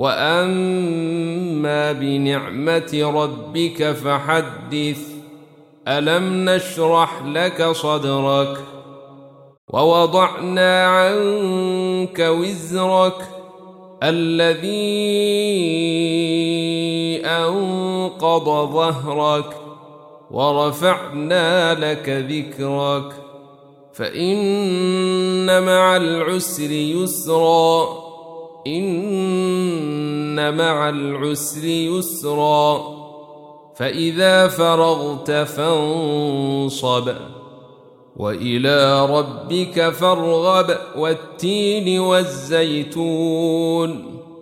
واما بنعمه ربك فحدث الم نشرح لك صدرك ووضعنا عنك وزرك الذي انقض ظهرك ورفعنا لك ذكرك فان مع العسر يسرا إن مع العسر يسرا فإذا فرغت فانصب وإلى ربك فارغب والتين والزيتون